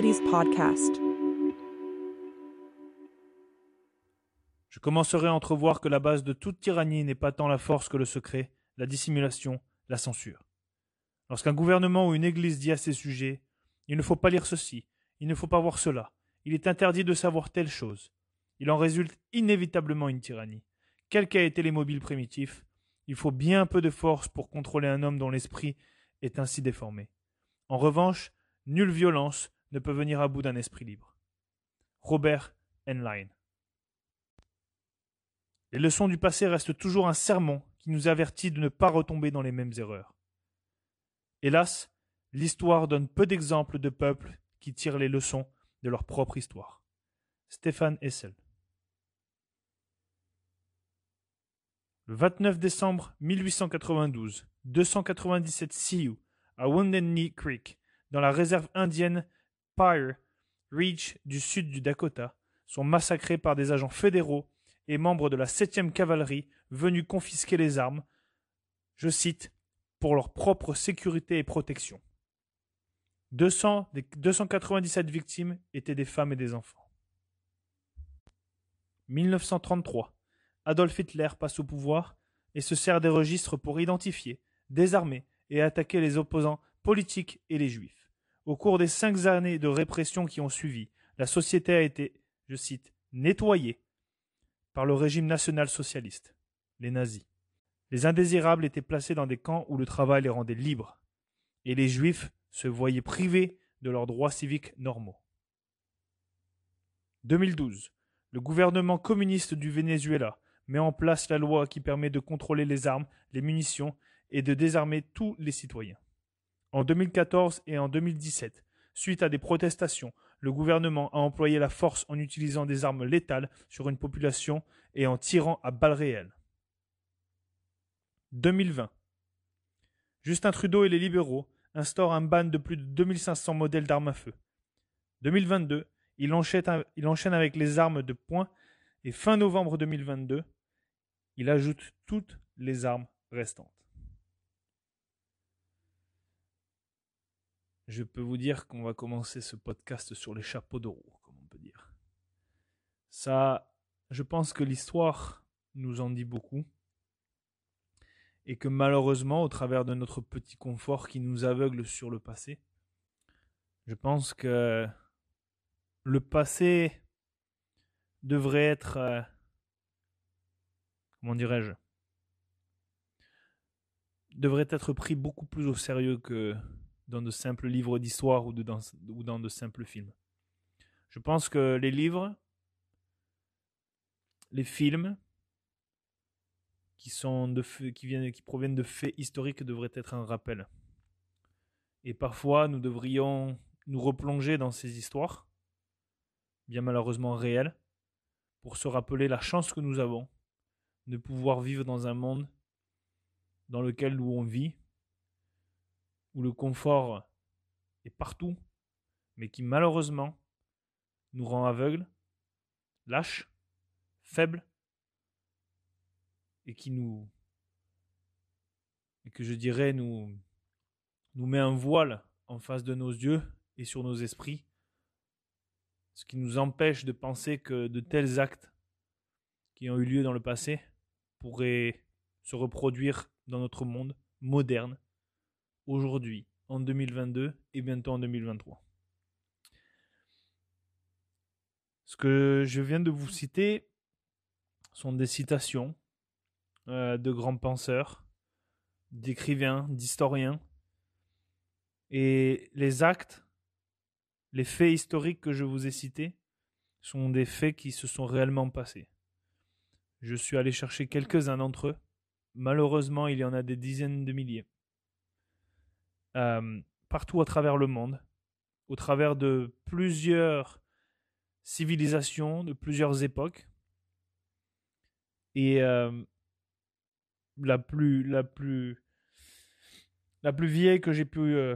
Podcast. Je commencerai à entrevoir que la base de toute tyrannie n'est pas tant la force que le secret, la dissimulation, la censure. Lorsqu'un gouvernement ou une église dit à ses sujets Il ne faut pas lire ceci, il ne faut pas voir cela, il est interdit de savoir telle chose, il en résulte inévitablement une tyrannie. Quels qu'aient été les mobiles primitifs, il faut bien peu de force pour contrôler un homme dont l'esprit est ainsi déformé. En revanche, nulle violence ne peut venir à bout d'un esprit libre. Robert Heinlein. Les leçons du passé restent toujours un sermon qui nous avertit de ne pas retomber dans les mêmes erreurs. Hélas, l'histoire donne peu d'exemples de peuples qui tirent les leçons de leur propre histoire. Stéphane Hessel. Le 29 décembre 1892, 297 Sioux à Wounded Knee Creek, dans la réserve indienne Pyre Ridge du sud du Dakota, sont massacrés par des agents fédéraux et membres de la 7e cavalerie venus confisquer les armes, je cite, pour leur propre sécurité et protection. 200 des 297 victimes étaient des femmes et des enfants. 1933. Adolf Hitler passe au pouvoir et se sert des registres pour identifier, désarmer et attaquer les opposants politiques et les juifs. Au cours des cinq années de répression qui ont suivi, la société a été, je cite, nettoyée par le régime national-socialiste, les nazis. Les indésirables étaient placés dans des camps où le travail les rendait libres, et les juifs se voyaient privés de leurs droits civiques normaux. 2012. Le gouvernement communiste du Venezuela met en place la loi qui permet de contrôler les armes, les munitions et de désarmer tous les citoyens. En 2014 et en 2017, suite à des protestations, le gouvernement a employé la force en utilisant des armes létales sur une population et en tirant à balles réelles. 2020. Justin Trudeau et les libéraux instaurent un ban de plus de 2500 modèles d'armes à feu. 2022, il enchaîne, avec les armes de poing et fin novembre 2022, il ajoute toutes les armes restantes. Je peux vous dire qu'on va commencer ce podcast sur les chapeaux de roue, comme on peut dire. Ça, je pense que l'histoire nous en dit beaucoup. Et que malheureusement, au travers de notre petit confort qui nous aveugle sur le passé, je pense que le passé devrait être euh, comment dirais-je, devrait être pris beaucoup plus au sérieux que dans de simples livres d'histoire ou, dans, ou dans de simples films. Je pense que les livres, les films, qui sont de qui viennent, qui proviennent de faits historiques devraient être un rappel. Et parfois, nous devrions nous replonger dans ces histoires, bien malheureusement réelles, pour se rappeler la chance que nous avons de pouvoir vivre dans un monde dans lequel où on vit, où le confort est partout, mais qui malheureusement nous rend aveugles, lâches, faibles, et qui nous et que je dirais nous nous met un voile en face de nos yeux et sur nos esprits, ce qui nous empêche de penser que de tels actes qui ont eu lieu dans le passé pourrait se reproduire dans notre monde moderne, aujourd'hui, en 2022 et bientôt en 2023. Ce que je viens de vous citer sont des citations euh, de grands penseurs, d'écrivains, d'historiens, et les actes, les faits historiques que je vous ai cités sont des faits qui se sont réellement passés. Je suis allé chercher quelques-uns d'entre eux. Malheureusement, il y en a des dizaines de milliers. Euh, partout à travers le monde, au travers de plusieurs civilisations, de plusieurs époques. Et euh, la plus la plus la plus vieille que j'ai pu euh,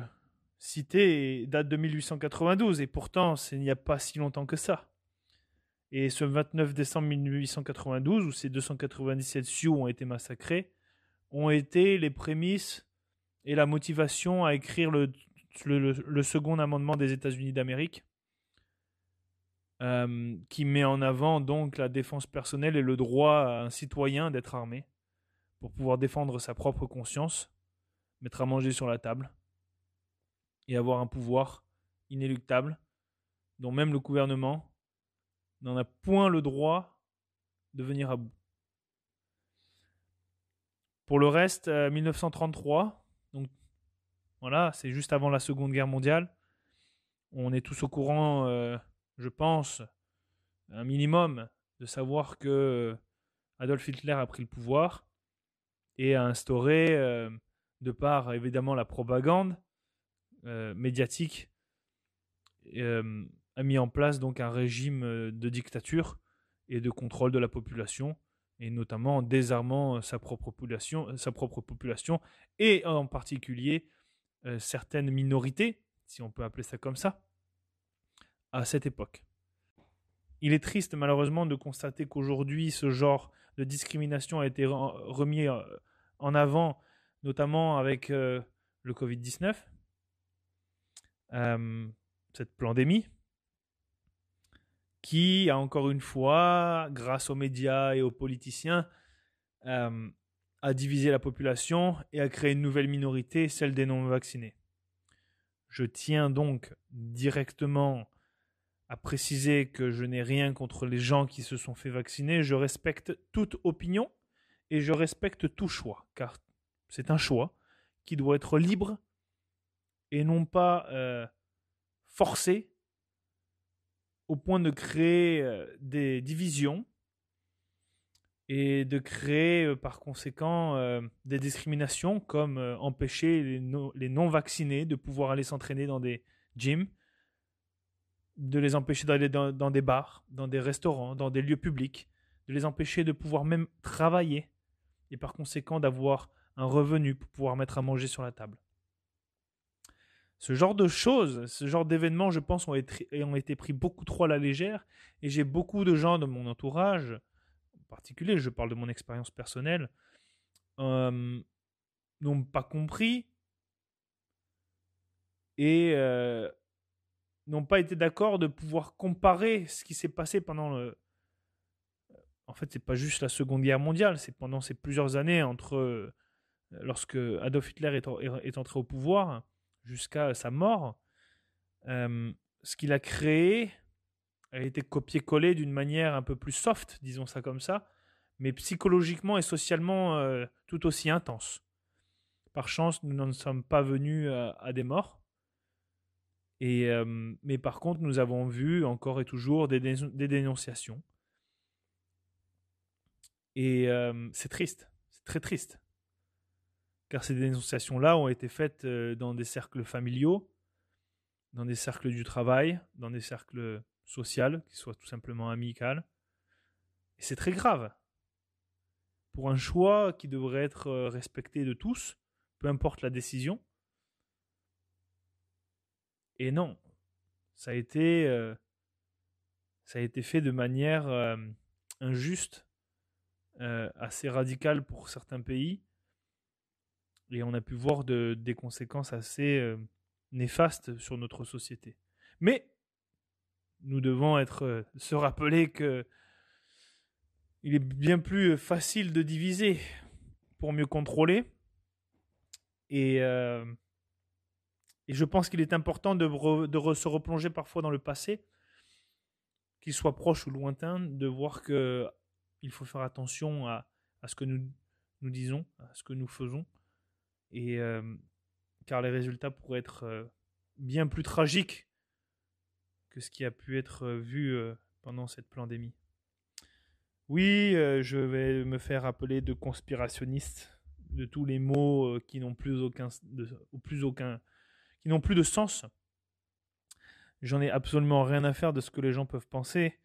citer date de 1892 et pourtant il n'y a pas si longtemps que ça. Et ce 29 décembre 1892, où ces 297 Sioux ont été massacrés, ont été les prémices et la motivation à écrire le, second amendement des États-Unis d'Amérique, euh, qui met en avant donc la défense personnelle et le droit à un citoyen d'être armé pour pouvoir défendre sa propre conscience, mettre à manger sur la table et avoir un pouvoir inéluctable dont même le gouvernement n'en a point le droit de venir à bout. Pour le reste, 1933, euh, voilà, c'est juste avant la Seconde Guerre mondiale. On est tous au courant, euh, je pense, un minimum, de savoir que Adolf Hitler a pris le pouvoir et a instauré, euh, de par évidemment la propagande médiatique, a mis en place donc un régime de dictature et de contrôle de la population et notamment en désarmant euh, sa propre population, euh, sa propre population et en particulier euh, certaines minorités, si on peut appeler ça comme ça, à cette époque. Il est triste malheureusement de constater qu'aujourd'hui ce genre de discrimination a été remis en avant, notamment avec le Covid-19, cette pandémie, qui, encore une fois, grâce aux médias et aux politiciens, euh, a divisé la population et a créé une nouvelle minorité, celle des non-vaccinés. Je tiens donc directement à préciser que je n'ai rien contre les gens qui se sont fait vacciner. Je respecte toute opinion et je respecte tout choix, car c'est un choix qui doit être libre et non pas euh, forcé au point de créer euh, des divisions et de créer euh, par conséquent euh, des discriminations comme empêcher les, non-vaccinés de pouvoir aller s'entraîner dans des gyms, de les empêcher d'aller dans, des bars, dans des restaurants, dans des lieux publics, de les empêcher de pouvoir même travailler et par conséquent d'avoir un revenu pour pouvoir mettre à manger sur la table. Ce genre de choses, ce genre d'événements, je pense, ont été, ont été pris beaucoup trop à la légère. Et j'ai beaucoup de gens de mon entourage, en particulier, je parle de mon expérience personnelle, euh, n'ont pas compris et euh, n'ont pas été d'accord de pouvoir comparer ce qui s'est passé pendant le. En fait, c'est pas juste la Seconde Guerre mondiale, c'est pendant ces plusieurs années entre euh, lorsque Adolf Hitler est, entré au pouvoir jusqu'à sa mort, ce qu'il a créé a été copié-collé d'une manière un peu plus soft, disons ça comme ça, mais psychologiquement et socialement euh, tout aussi intense. Par chance, nous n'en sommes pas venus à, des morts. Et, euh, mais par contre, nous avons vu encore et toujours des, dénonciations. Et c'est triste, c'est très triste car ces dénonciations-là ont été faites euh, dans des cercles familiaux, dans des cercles du travail, dans des cercles sociaux, qui soient tout simplement amicaux. Et c'est très grave. Pour un choix qui devrait être euh, respecté de tous, peu importe la décision. Et non, ça a été, euh, ça a été fait de manière injuste, assez radicale pour certains pays et on a pu voir des conséquences assez euh, néfastes sur notre société. Mais nous devons être, euh, se rappeler que il est bien plus facile de diviser pour mieux contrôler. Et, euh, et je pense qu'il est important de, de se replonger parfois dans le passé, qu'il soit proche ou lointain, de voir que il faut faire attention à, à ce que nous, nous disons, à ce que nous faisons et car les résultats pourraient être bien plus tragiques que ce qui a pu être vu pendant cette pandémie. Oui, je vais me faire appeler de conspirationniste de tous les mots qui n'ont plus aucun, de, plus aucun, qui n'ont plus de sens. J'en ai absolument rien à faire de ce que les gens peuvent penser.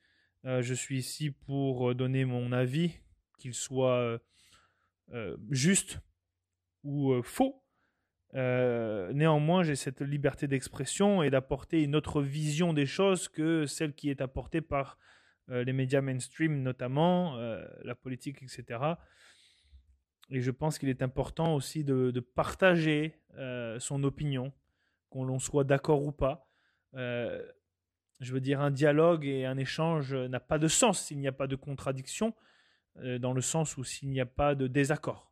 je suis ici pour donner mon avis, qu'il soit juste ou euh, faux. Euh, néanmoins, j'ai cette liberté d'expression et d'apporter une autre vision des choses que celle qui est apportée par euh, les médias mainstream, notamment la politique, etc. Et je pense qu'il est important aussi de, de partager son opinion, qu'on l'on soit d'accord ou pas. je veux dire, un dialogue et un échange n'a pas de sens s'il n'y a pas de contradiction, euh, dans le sens où s'il n'y a pas de désaccord.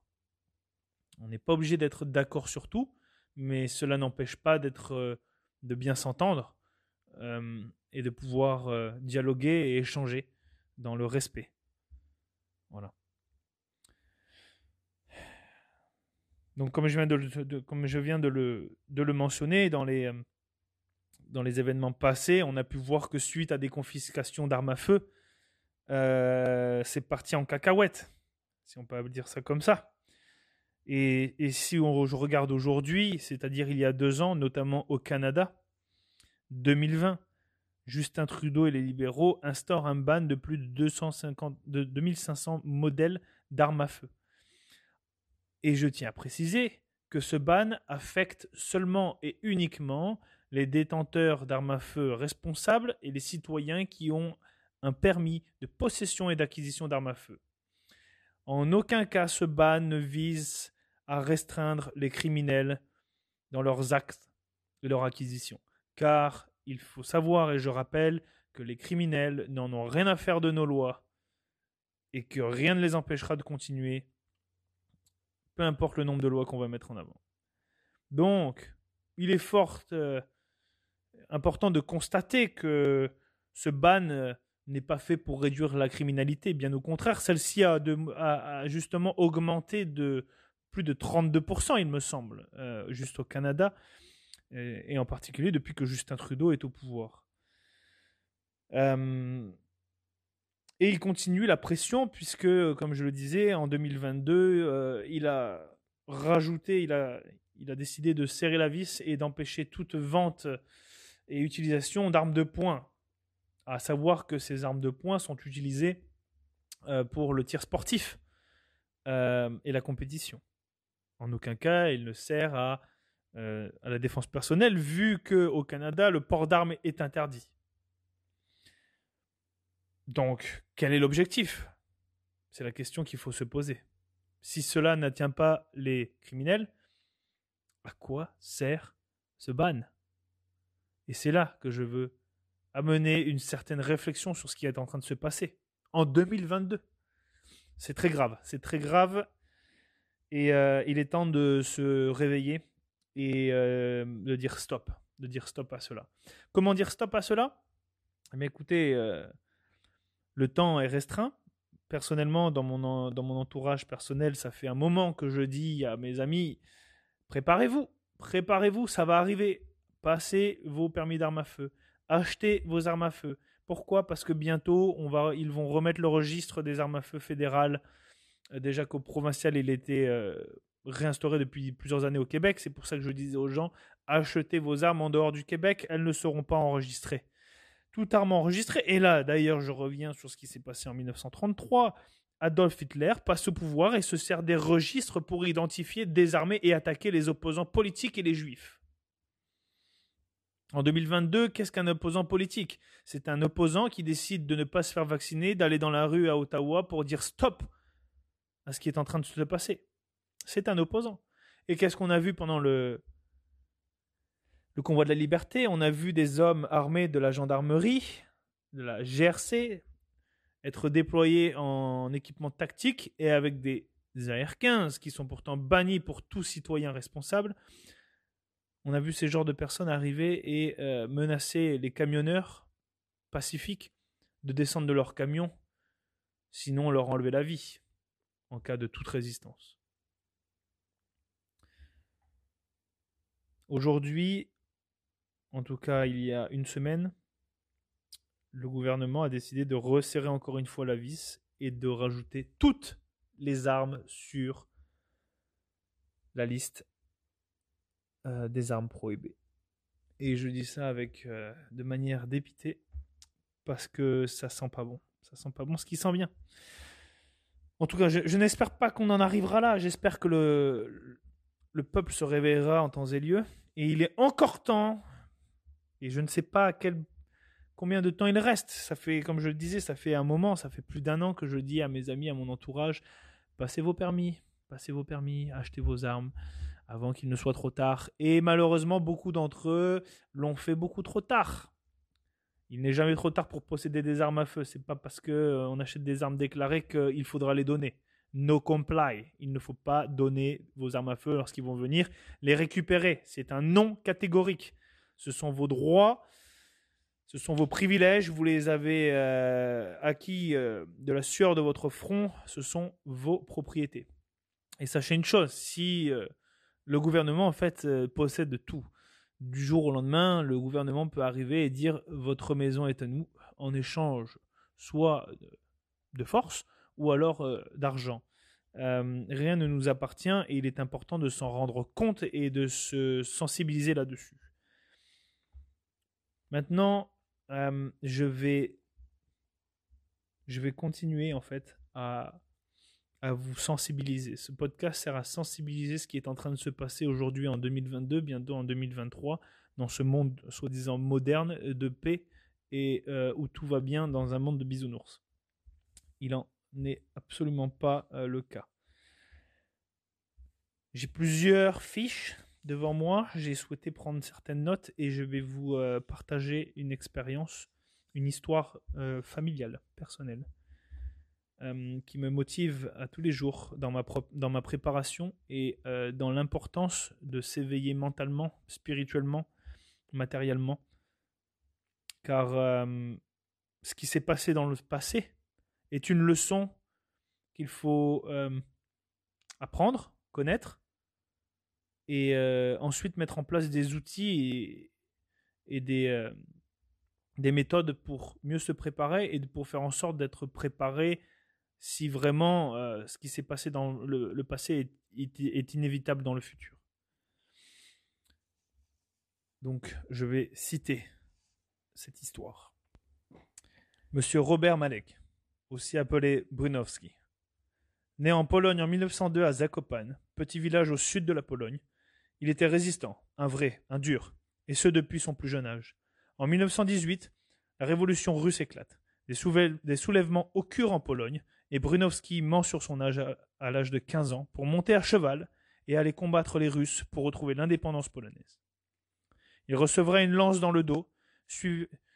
On n'est pas obligé d'être d'accord sur tout, mais cela n'empêche pas d'être, euh, de bien s'entendre euh, et de pouvoir dialoguer et échanger dans le respect. Voilà. Donc, comme je viens de, le, mentionner, dans les, dans les événements passés, on a pu voir que suite à des confiscations d'armes à feu, euh, c'est parti en cacahuète, si on peut dire ça comme ça. Et, si on regarde aujourd'hui, c'est-à-dire il y a deux ans, notamment au Canada, 2020, Justin Trudeau et les libéraux instaurent un ban de plus de, 250, de 2500 modèles d'armes à feu. Et je tiens à préciser que ce ban affecte seulement et uniquement les détenteurs d'armes à feu responsables et les citoyens qui ont un permis de possession et d'acquisition d'armes à feu. En aucun cas ce ban ne vise à restreindre les criminels dans leurs actes de leur acquisition, car il faut savoir et je rappelle que les criminels n'en ont rien à faire de nos lois et que rien ne les empêchera de continuer, peu importe le nombre de lois qu'on va mettre en avant. Donc, il est fort euh, important de constater que ce ban euh, n'est pas fait pour réduire la criminalité. Bien au contraire, celle-ci a, justement augmenté de plus de 32%, il me semble, euh, juste au Canada, et, en particulier depuis que Justin Trudeau est au pouvoir. Euh, et il continue la pression puisque, comme je le disais, en 2022, il a rajouté, il a, décidé de serrer la vis et d'empêcher toute vente et utilisation d'armes de poing. À savoir que ces armes de poing sont utilisées euh, pour le tir sportif euh, et la compétition. En aucun cas, il ne sert à, euh, la défense personnelle, vu qu'au Canada, le port d'armes est interdit. Donc, quel est l'objectif? C'est la question qu'il faut se poser. Si cela n'atteint pas les criminels, à quoi sert ce ban? Et c'est là que je veux amener une certaine réflexion sur ce qui est en train de se passer en 2022. C'est très grave, c'est très grave. Et euh, il est temps de se réveiller et euh, de dire stop, de dire stop à cela. Comment dire stop à cela? Mais écoutez, euh, le temps est restreint. Personnellement, dans mon, dans mon entourage personnel, ça fait un moment que je dis à mes amis, préparez-vous, préparez-vous, ça va arriver passez vos permis d'armes à feu, achetez vos armes à feu. Pourquoi? Parce que bientôt, on va, ils vont remettre le registre des armes à feu fédérales. Euh, déjà qu'au provincial, il était euh, réinstauré depuis plusieurs années au Québec. C'est pour ça que je disais aux gens, achetez vos armes en dehors du Québec, elles ne seront pas enregistrées. Toute arme enregistrée. Et là, d'ailleurs, je reviens sur ce qui s'est passé en 1933. Adolf Hitler passe au pouvoir et se sert des registres pour identifier, désarmer et attaquer les opposants politiques et les juifs. En 2022, qu'est-ce qu'un opposant politique? C'est un opposant qui décide de ne pas se faire vacciner, d'aller dans la rue à Ottawa pour dire stop à ce qui est en train de se passer. C'est un opposant. Et qu'est-ce qu'on a vu pendant le, convoi de la liberté? On a vu des hommes armés de la gendarmerie, de la GRC, être déployés en équipement tactique et avec des AR-15 qui sont pourtant bannis pour tout citoyen responsable on a vu ces genres de personnes arriver et euh, menacer les camionneurs pacifiques de descendre de leur camion, sinon leur enlever la vie en cas de toute résistance. Aujourd'hui, en tout cas il y a une semaine, le gouvernement a décidé de resserrer encore une fois la vis et de rajouter toutes les armes sur la liste euh, des armes prohibées. Et je dis ça avec euh, de manière dépitée parce que ça sent pas bon. Ça sent pas bon ce qui sent bien. En tout cas, je, n'espère pas qu'on en arrivera là. J'espère que le, le peuple se réveillera en temps et lieu. Et il est encore temps, et je ne sais pas combien de temps il reste. Ça fait, comme je le disais, ça fait un moment, ça fait plus d'un an que je dis à mes amis, à mon entourage, passez vos permis, passez vos permis, achetez vos armes avant qu'il ne soit trop tard. Et malheureusement, beaucoup d'entre eux l'ont fait beaucoup trop tard. Il n'est jamais trop tard pour posséder des armes à feu. C'est pas parce que euh, achète des armes déclarées qu'il faudra les donner. No comply. Il ne faut pas donner vos armes à feu lorsqu'ils vont venir les récupérer. C'est un non catégorique. Ce sont vos droits, ce sont vos privilèges. Vous les avez euh, acquis euh, de la sueur de votre front. Ce sont vos propriétés. Et sachez une chose, si le gouvernement en fait possède tout, du jour au lendemain, le gouvernement peut arriver et dire votre maison est à nous en échange soit de, force ou alors euh, d'argent. Euh, rien ne nous appartient et il est important de s'en rendre compte et de se sensibiliser là-dessus. Maintenant, euh, je vais je vais continuer en fait à à vous sensibiliser. Ce podcast sert à sensibiliser ce qui est en train de se passer aujourd'hui en 2022, bientôt en 2023, dans ce monde soi-disant moderne de paix et euh, où tout va bien dans un monde de bisounours. Il n'en est absolument pas euh, le cas. J'ai plusieurs fiches devant moi, j'ai souhaité prendre certaines notes et je vais vous euh, partager une expérience, une histoire familiale, personnelle. Euh, qui me motive à tous les jours dans ma, dans ma préparation et euh, dans l'importance de s'éveiller mentalement, spirituellement, matériellement. Car euh, ce qui s'est passé dans le passé est une leçon qu'il faut apprendre, connaître, et ensuite mettre en place des outils et, et des, des méthodes pour mieux se préparer et pour faire en sorte d'être préparé si vraiment euh, ce qui s'est passé dans le, passé est, inévitable dans le futur. Donc, je vais citer cette histoire. Monsieur Robert Malek, aussi appelé Brunowski, né en Pologne en 1902 à Zakopane, petit village au sud de la Pologne, il était résistant, un vrai, un dur, et ce depuis son plus jeune âge. En 1918, la révolution russe éclate. Des, soulèvements occurrent en Pologne et Brunowski ment sur son âge à, l'âge de 15 ans pour monter à cheval et aller combattre les Russes pour retrouver l'indépendance polonaise. Il recevra une lance dans le dos,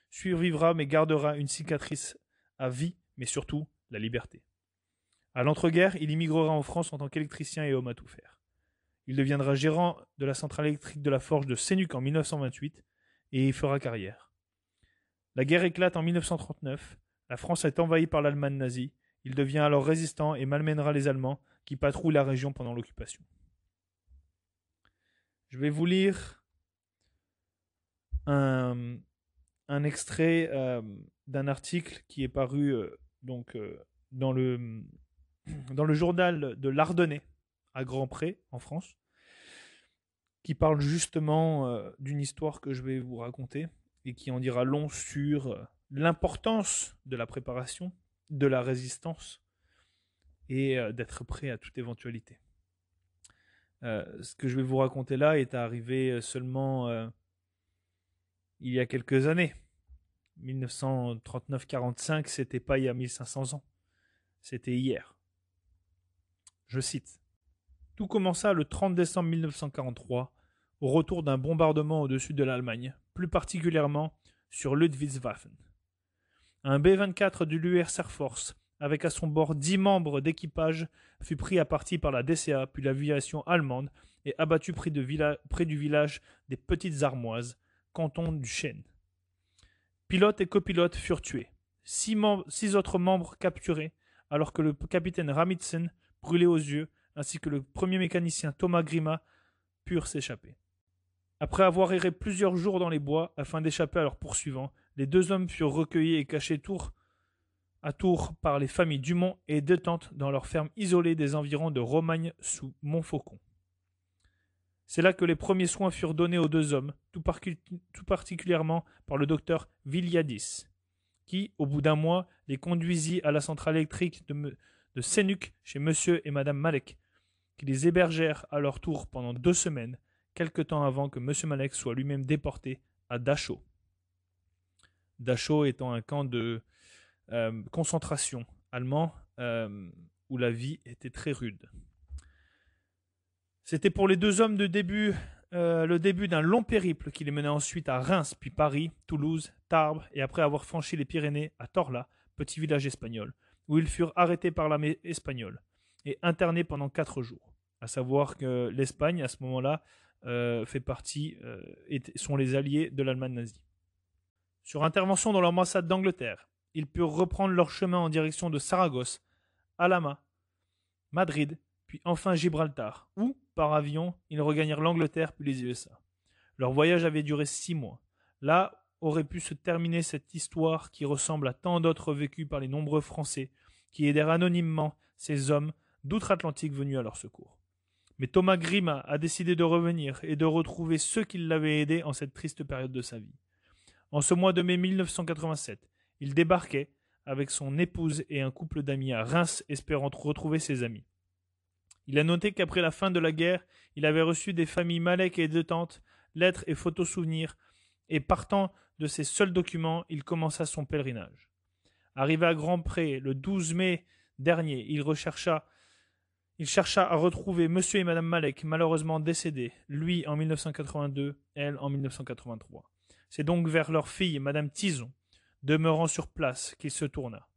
survivra mais gardera une cicatrice à vie, mais surtout la liberté. À l'entre-guerre, il immigrera en France en tant qu'électricien et homme à tout faire. Il deviendra gérant de la centrale électrique de la Forge de Sénuc en 1928 et y fera carrière. La guerre éclate en 1939, la France est envahie par l'Allemagne nazie il devient alors résistant et malmènera les Allemands qui patrouillent la région pendant l'occupation. Je vais vous lire un, extrait euh, d'un article qui est paru euh, euh, dans, le, dans le journal de l'Ardennais à Grand Pré en France, qui parle justement d'une histoire que je vais vous raconter et qui en dira long sur l'importance de la préparation de la résistance et euh, d'être prêt à toute éventualité. Euh, ce que je vais vous raconter là est arrivé euh, seulement il y a quelques années. 1939-45, c'était pas il y a 1500 ans, c'était hier. Je cite. Tout commença le 30 décembre 1943 au retour d'un bombardement au-dessus de l'Allemagne, plus particulièrement sur Ludwigswaffen. Un B-24 du l'URSS Air Force, avec à son bord dix membres d'équipage, fut pris à partie par la DCA puis l'aviation allemande et abattu près, du village des Petites Armoises, canton du Chêne. Pilote et copilote furent tués. Six, six, autres membres capturés, alors que le capitaine Ramitsen, brûlé aux yeux, ainsi que le premier mécanicien Thomas Grima, purent s'échapper. Après avoir erré plusieurs jours dans les bois afin d'échapper à leurs poursuivants, les deux hommes furent recueillis et cachés tour à tour par les familles Dumont et Detente dans leur ferme isolée des environs de Romagne sous Montfaucon. C'est là que les premiers soins furent donnés aux deux hommes, tout, particulièrement par le docteur Viliadis, qui, au bout d'un mois, les conduisit à la centrale électrique de, de chez monsieur et madame Malek, qui les hébergèrent à leur tour pendant deux semaines, quelque temps avant que monsieur Malek soit lui-même déporté à Dachau. Dachau étant un camp de euh, concentration allemand euh, où la vie était très rude. C'était pour les deux hommes de début euh, le début d'un long périple qui les menait ensuite à Reims, puis Paris, Toulouse, Tarbes, et après avoir franchi les Pyrénées, à Torla, petit village espagnol, où ils furent arrêtés par l'armée espagnole et internés pendant quatre jours. À savoir que l'Espagne, à ce moment-là, fait partie, euh, sont les alliés de l'Allemagne nazie. Sur intervention dans l'ambassade d'Angleterre, ils purent reprendre leur chemin en direction de Saragosse, Alama, Madrid, puis enfin Gibraltar, où, par avion, ils regagnèrent l'Angleterre puis les USA. Leur voyage avait duré six mois. Là aurait pu se terminer cette histoire qui ressemble à tant d'autres vécues par les nombreux Français qui aidèrent anonymement ces hommes d'outre-Atlantique venus à leur secours. Mais Thomas Grima a décidé de revenir et de retrouver ceux qui l'avaient aidé en cette triste période de sa vie. En ce mois de mai 1987, il débarquait avec son épouse et un couple d'amis à Reims espérant retrouver ses amis. Il a noté qu'après la fin de la guerre, il avait reçu des familles Malek et de tantes, lettres et photos souvenirs, et partant de ces seuls documents, il commença son pèlerinage. Arrivé à Grand Pré le 12 mai dernier, il rechercha il chercha à retrouver monsieur et madame Malek, malheureusement décédés, lui en 1982, elle en 1983. C'est donc vers leur fille, madame Tison, demeurant sur place, qu'il se tourna.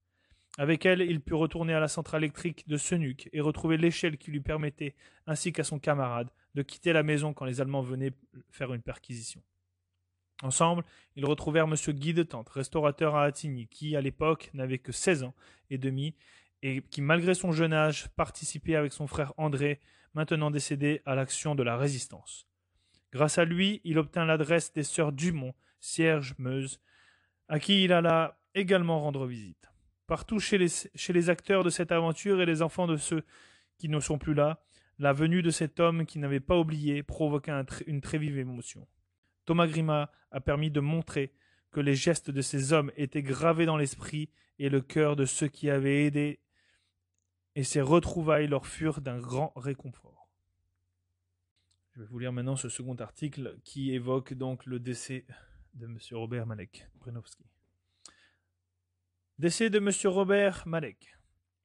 Avec elle, il put retourner à la centrale électrique de Senuc et retrouver l'échelle qui lui permettait, ainsi qu'à son camarade, de quitter la maison quand les Allemands venaient faire une perquisition. Ensemble, ils retrouvèrent M. Guy de Tente, restaurateur à Attigny, qui, à l'époque, n'avait que seize ans et demi, et qui, malgré son jeune âge, participait avec son frère André, maintenant décédé, à l'action de la résistance. Grâce à lui, il obtint l'adresse des sœurs Dumont, Cierge, Meuse, à qui il alla également rendre visite. Partout chez les, acteurs de cette aventure et les enfants de ceux qui ne sont plus là, la venue de cet homme qui n'avait pas oublié provoqua une très vive émotion. Thomas Grima a permis de montrer que les gestes de ces hommes étaient gravés dans l'esprit et le cœur de ceux qui avaient aidé, et ces retrouvailles leur furent d'un grand réconfort. Je vais vous lire maintenant ce second article qui évoque donc le décès de M. Robert Malek Brenowski. Décès de M. Robert Malek.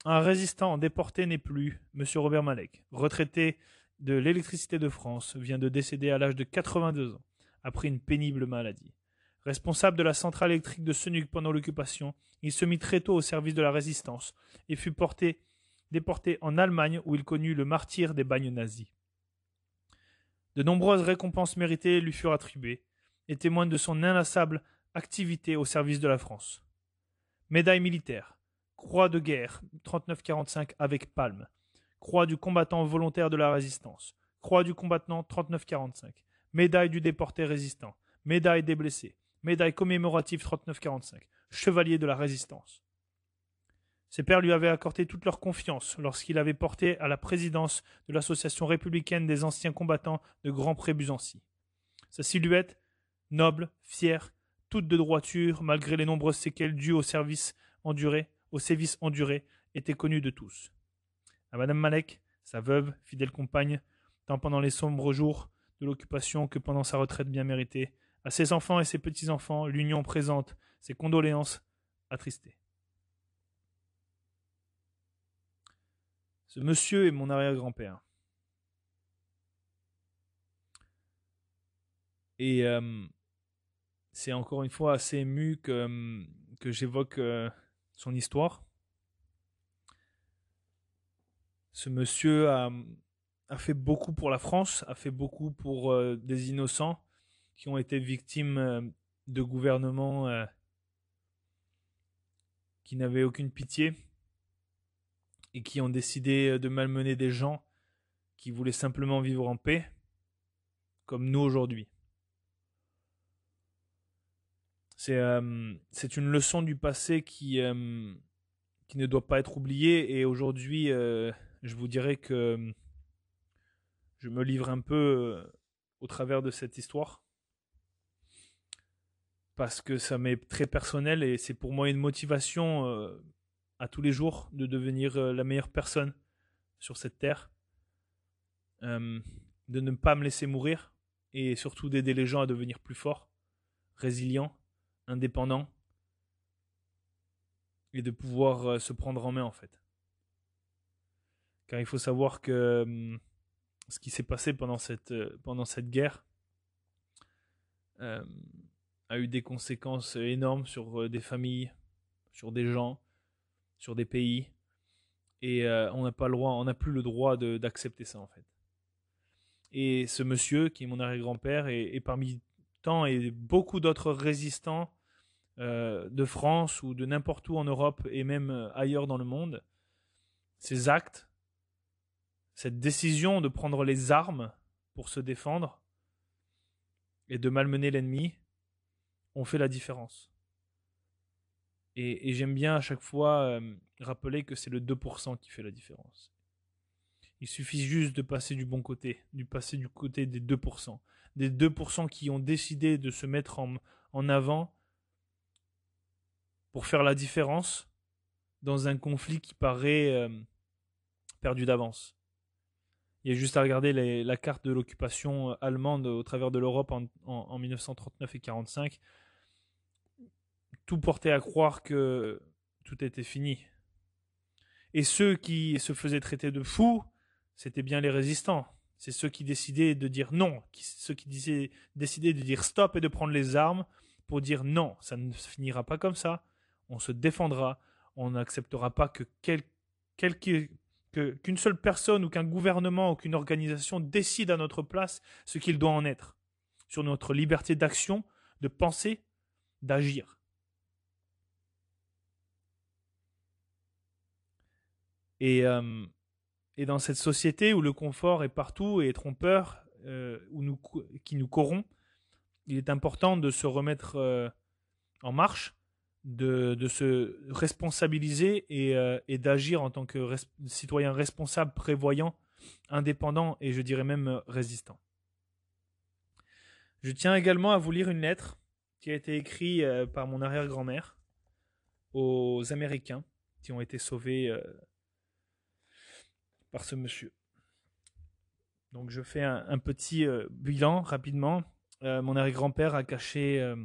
Un résistant déporté n'est plus M. Robert Malek, retraité de l'électricité de France, vient de décéder à l'âge de 82 ans, après une pénible maladie. Responsable de la centrale électrique de Senuc pendant l'occupation, il se mit très tôt au service de la résistance et fut porté, déporté en Allemagne où il connut le martyr des bagnes nazis. De nombreuses récompenses méritées lui furent attribuées et témoignent de son inlassable activité au service de la France. Médaille militaire, croix de guerre 39-45 avec palme, croix du combattant volontaire de la résistance, croix du combattant 39-45, médaille du déporté résistant, médaille des blessés, médaille commémorative 39-45, chevalier de la résistance. Ses pères lui avaient accordé toute leur confiance lorsqu'il avait porté à la présidence de l'Association républicaine des anciens combattants de Grand Prébuzancy. Sa silhouette, noble, fière, toute de droiture, malgré les nombreuses séquelles dues au service enduré, au sévice enduré, était connue de tous. À Madame Malek, sa veuve, fidèle compagne, tant pendant les sombres jours de l'occupation que pendant sa retraite bien méritée, à ses enfants et ses petits-enfants, l'union présente ses condoléances attristées. Ce monsieur est mon arrière-grand-père. Et euh, c'est encore une fois assez ému que, euh, que j'évoque euh, son histoire. Ce monsieur a, fait beaucoup pour la France, a fait beaucoup pour des innocents qui ont été victimes de gouvernements qui n'avaient aucune pitié et qui ont décidé de malmener des gens qui voulaient simplement vivre en paix, comme nous aujourd'hui. Euh, c'est une leçon du passé qui, euh, qui ne doit pas être oubliée. Et aujourd'hui, euh, je vous dirais que je me livre un peu au travers de cette histoire. Parce que ça m'est très personnel et c'est pour moi une motivation à tous les jours de devenir la meilleure personne sur cette terre. de ne pas me laisser mourir et surtout d'aider les gens à devenir plus forts, résilients indépendant et de pouvoir euh, se prendre en main en fait. Car il faut savoir que ce qui s'est passé pendant cette guerre a eu des conséquences énormes sur des familles, sur des gens, sur des pays. Et on n'a pas le droit, on n'a plus le droit d'accepter ça en fait. Et ce monsieur, qui est mon arrière-grand-père, est, parmi tant et beaucoup d'autres résistants euh, de France ou de n'importe où en Europe et même euh, ailleurs dans le monde, ces actes, cette décision de prendre les armes pour se défendre et de malmener l'ennemi, ont fait la différence. Et, j'aime bien à chaque fois rappeler que c'est le 2% qui fait la différence. Il suffit juste de passer du bon côté, de passer du côté des 2%. Des 2% qui ont décidé de se mettre en, en avant pour faire la différence dans un conflit qui paraît perdu d'avance. Il y a juste à regarder la carte de l'occupation allemande au travers de l'Europe en, en, 1939 et 1945. Tout portait à croire que tout était fini. Et ceux qui se faisaient traiter de fous c'était bien les résistants. C'est ceux qui décidaient de dire non, ceux qui décidaient de dire stop et de prendre les armes pour dire non, ça ne finira pas comme ça, on se défendra, on n'acceptera pas que qu'une seule personne ou qu'un gouvernement ou qu'une organisation décide à notre place ce qu'il doit en être, sur notre liberté d'action, de penser, d'agir. Et euh, et dans cette société où le confort est partout et est trompeur, euh, où nous, qui nous corrompt, il est important de se remettre euh, en marche, de, de se responsabiliser et, et d'agir en tant que citoyen responsable, prévoyant, indépendant et je dirais même résistant. Je tiens également à vous lire une lettre qui a été écrite par mon arrière-grand-mère aux Américains qui ont été sauvés ce monsieur. Donc je fais un, petit euh, bilan rapidement. Euh, mon arrière-grand-père a caché euh,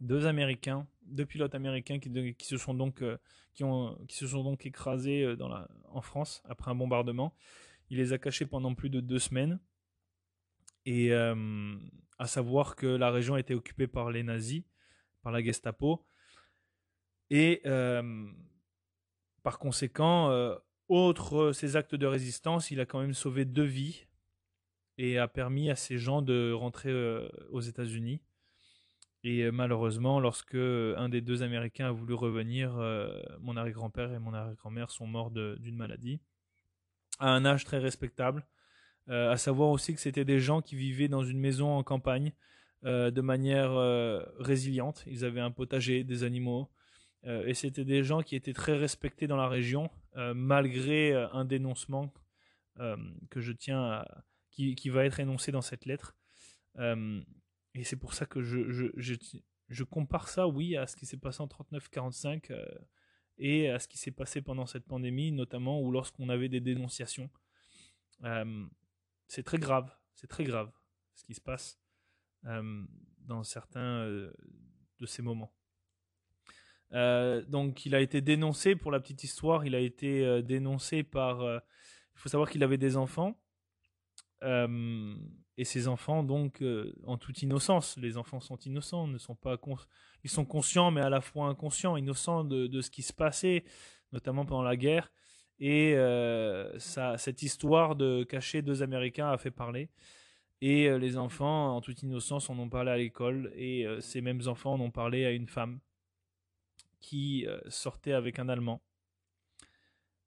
deux Américains, deux pilotes américains qui, qui se sont donc qui ont qui se sont donc écrasés dans la, en France après un bombardement. Il les a cachés pendant plus de deux semaines. Et à savoir que la région était occupée par les nazis, par la Gestapo. Et par conséquent, autre euh, ces actes de résistance, il a quand même sauvé deux vies et a permis à ces gens de rentrer euh, aux États-Unis. Et euh, malheureusement, lorsque un des deux Américains a voulu revenir, mon arrière-grand-père et mon arrière-grand-mère sont morts d'une maladie à un âge très respectable. à savoir aussi que c'était des gens qui vivaient dans une maison en campagne de manière résiliente. Ils avaient un potager, des animaux, euh, et c'était des gens qui étaient très respectés dans la région, euh, malgré euh, un dénoncement que je tiens qui, va être énoncé dans cette lettre. et c'est pour ça que je, compare ça, oui, à ce qui s'est passé en 39-45 et à ce qui s'est passé pendant cette pandémie, notamment ou lorsqu'on avait des dénonciations. c'est très grave, c'est très grave ce qui se passe dans certains de ces moments. Euh, donc il a été dénoncé, pour la petite histoire, il a été euh, dénoncé par... Euh, il faut savoir qu'il avait des enfants. et ces enfants, donc, en toute innocence, les enfants sont innocents, ne sont pas ils sont conscients, mais à la fois inconscients, innocents de, ce qui se passait, notamment pendant la guerre. Et cette histoire de cacher deux Américains a fait parler. Et les enfants, en toute innocence, en ont parlé à l'école. Et ces mêmes enfants en ont parlé à une femme qui euh, sortait avec un Allemand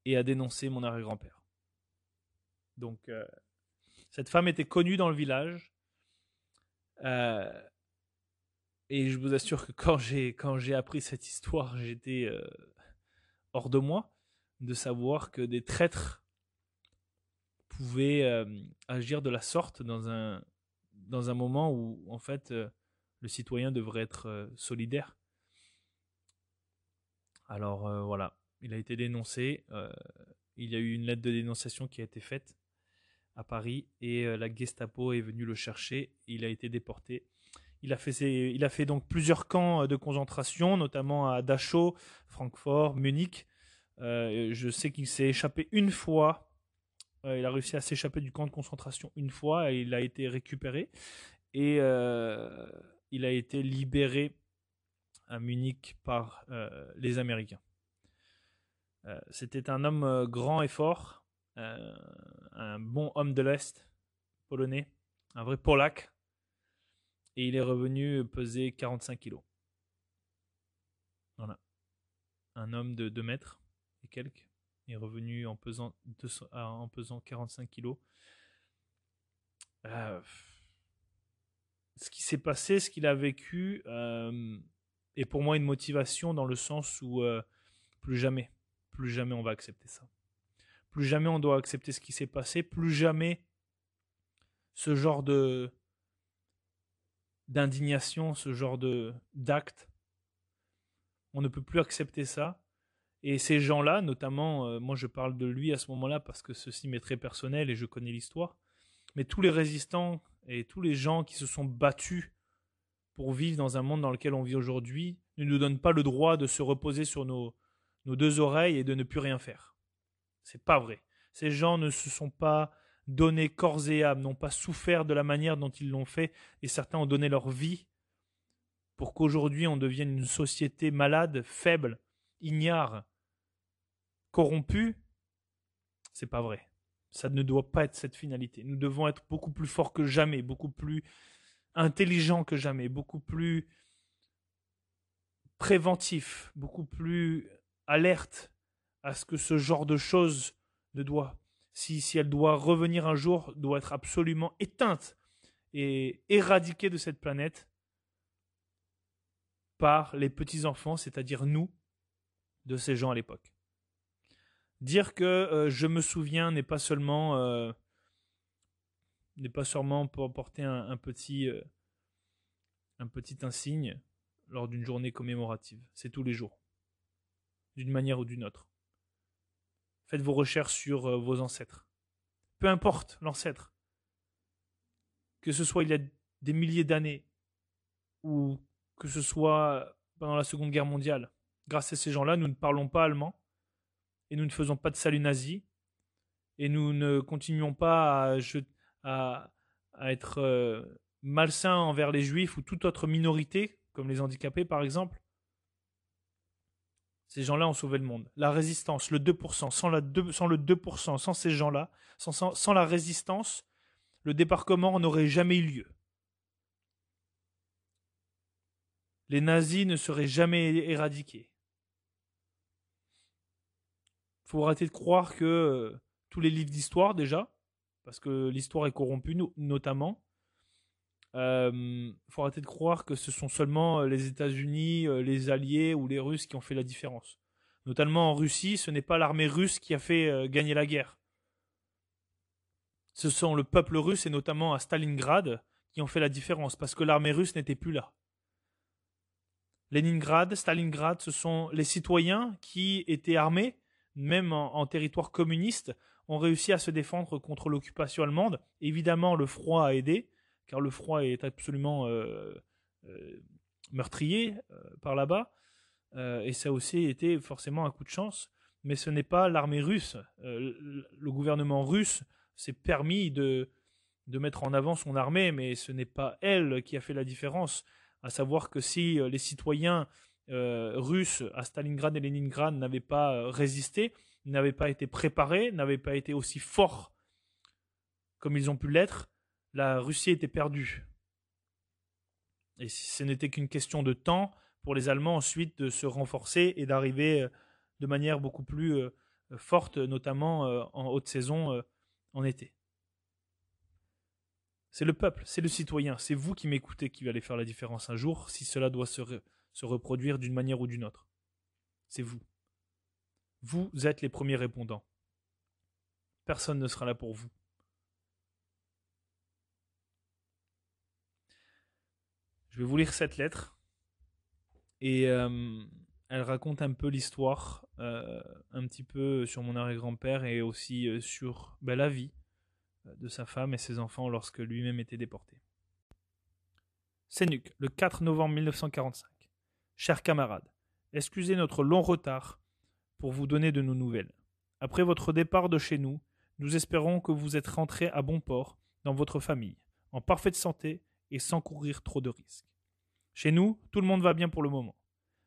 et a dénoncé mon arrière-grand-père. Donc, euh, cette femme était connue dans le village. Euh, et je vous assure que quand j'ai, quand j'ai appris cette histoire, j'étais hors de moi de savoir que des traîtres pouvaient agir de la sorte dans un, dans un moment où, en fait, le citoyen devrait être solidaire. Alors euh, voilà, il a été dénoncé. Euh, il y a eu une lettre de dénonciation qui a été faite à Paris et euh, la Gestapo est venue le chercher. Il a été déporté. Il a, fait il a fait donc plusieurs camps de concentration, notamment à Dachau, Francfort, Munich. je sais qu'il s'est échappé une fois il a réussi à s'échapper du camp de concentration une fois et il a été récupéré. Et il a été libéré à Munich par les Américains. C'était un homme grand et fort, un bon homme de l'Est polonais, un vrai Polac. Et il est revenu peser 45 kilos. Voilà. Un homme de 2 mètres et quelques est revenu en pesant, en pesant 45 kilos. Euh, ce qui s'est passé, ce qu'il a vécu, euh, est pour moi une motivation dans le sens où euh, plus jamais, plus jamais on va accepter ça. Plus jamais on doit accepter ce qui s'est passé, plus jamais ce genre de d'indignation, ce genre de d'acte. On ne peut plus accepter ça. Et ces gens-là, notamment, euh, moi je parle de lui à ce moment-là parce que ceci m'est très personnel et je connais l'histoire, mais tous les résistants et tous les gens qui se sont battus pour vivre dans un monde dans lequel on vit aujourd'hui ne nous donnent pas le droit de se reposer sur nos, nos deux oreilles et de ne plus rien faire. C'est pas vrai. Ces gens ne se sont pas donné corps et âme, n'ont pas souffert de la manière dont ils l'ont fait, et certains ont donné leur vie pour qu'aujourd'hui on devienne une société malade, faible, ignare, corrompue. C'est pas vrai. Ça ne doit pas être cette finalité. Nous devons être beaucoup plus forts que jamais, beaucoup plus intelligents que jamais, beaucoup plus préventifs, beaucoup plus alertes à ce que ce genre de choses ne doit si, si elle doit revenir un jour, doit être absolument éteinte et éradiquée de cette planète par les petits-enfants, c'est-à-dire nous, de ces gens à l'époque. Dire que euh, je me souviens n'est pas seulement euh, n'est pas seulement pour porter un, petit euh, un petit insigne lors d'une journée commémorative. C'est tous les jours, d'une manière ou d'une autre. Faites vos recherches sur euh, vos ancêtres. Peu importe l'ancêtre. Que ce soit il y a des milliers d'années ou que ce soit pendant la Seconde Guerre mondiale. Grâce à ces gens-là, nous ne parlons pas allemand et nous ne faisons pas de salut nazi et nous ne continuons pas à, être euh, malsains envers les juifs ou toute autre minorité, comme les handicapés par exemple. Ces gens-là ont sauvé le monde. La résistance, le 2%, sans, la 2, sans le 2%, sans ces gens-là, sans, la résistance, le débarquement n'aurait jamais eu lieu. Les nazis ne seraient jamais éradiqués. Il faut arrêter de croire que euh, tous les livres d'histoire, déjà, parce que l'histoire est corrompue, notamment, il euh, faut arrêter de croire que ce sont seulement euh, les États-Unis, euh, les Alliés ou les Russes qui ont fait la différence. Notamment en Russie, ce n'est pas l'armée russe qui a fait gagner la guerre. Ce sont le peuple russe et notamment à Stalingrad qui ont fait la différence parce que l'armée russe n'était plus là. Leningrad, Stalingrad, ce sont les citoyens qui étaient armés, même en, en territoire communiste, ont réussi à se défendre contre l'occupation allemande. Évidemment, le froid a aidé, car le froid est absolument euh, euh, meurtrier euh, par là-bas, et ça a aussi été forcément un coup de chance. Mais ce n'est pas l'armée russe. le gouvernement russe s'est permis de, de mettre en avant son armée, mais ce n'est pas elle qui a fait la différence. À savoir que si les citoyens russes à Stalingrad et Leningrad n'avaient pas résisté, n'avaient pas été préparés, n'avaient pas été aussi forts comme ils ont pu l'être, la Russie était perdue. Et ce n'était qu'une question de temps pour les Allemands ensuite de se renforcer et d'arriver euh, de manière beaucoup plus euh, forte, notamment euh, en haute saison en été. C'est le peuple, c'est le citoyen, c'est vous qui m'écoutez qui allez faire la différence un jour si cela doit se, se reproduire d'une manière ou d'une autre. C'est vous. Vous êtes les premiers répondants. Personne ne sera là pour vous. Je vais vous lire cette lettre. Et euh, elle raconte un peu l'histoire, euh, un petit peu sur mon arrière-grand-père et aussi euh, sur ben, la vie de sa femme et ses enfants lorsque lui-même était déporté. Sénuc, le 4 novembre 1945. Chers camarades, excusez notre long retard pour vous donner de nos nouvelles. Après votre départ de chez nous, nous espérons que vous êtes rentré à bon port dans votre famille, en parfaite santé et sans courir trop de risques. Chez nous, tout le monde va bien pour le moment.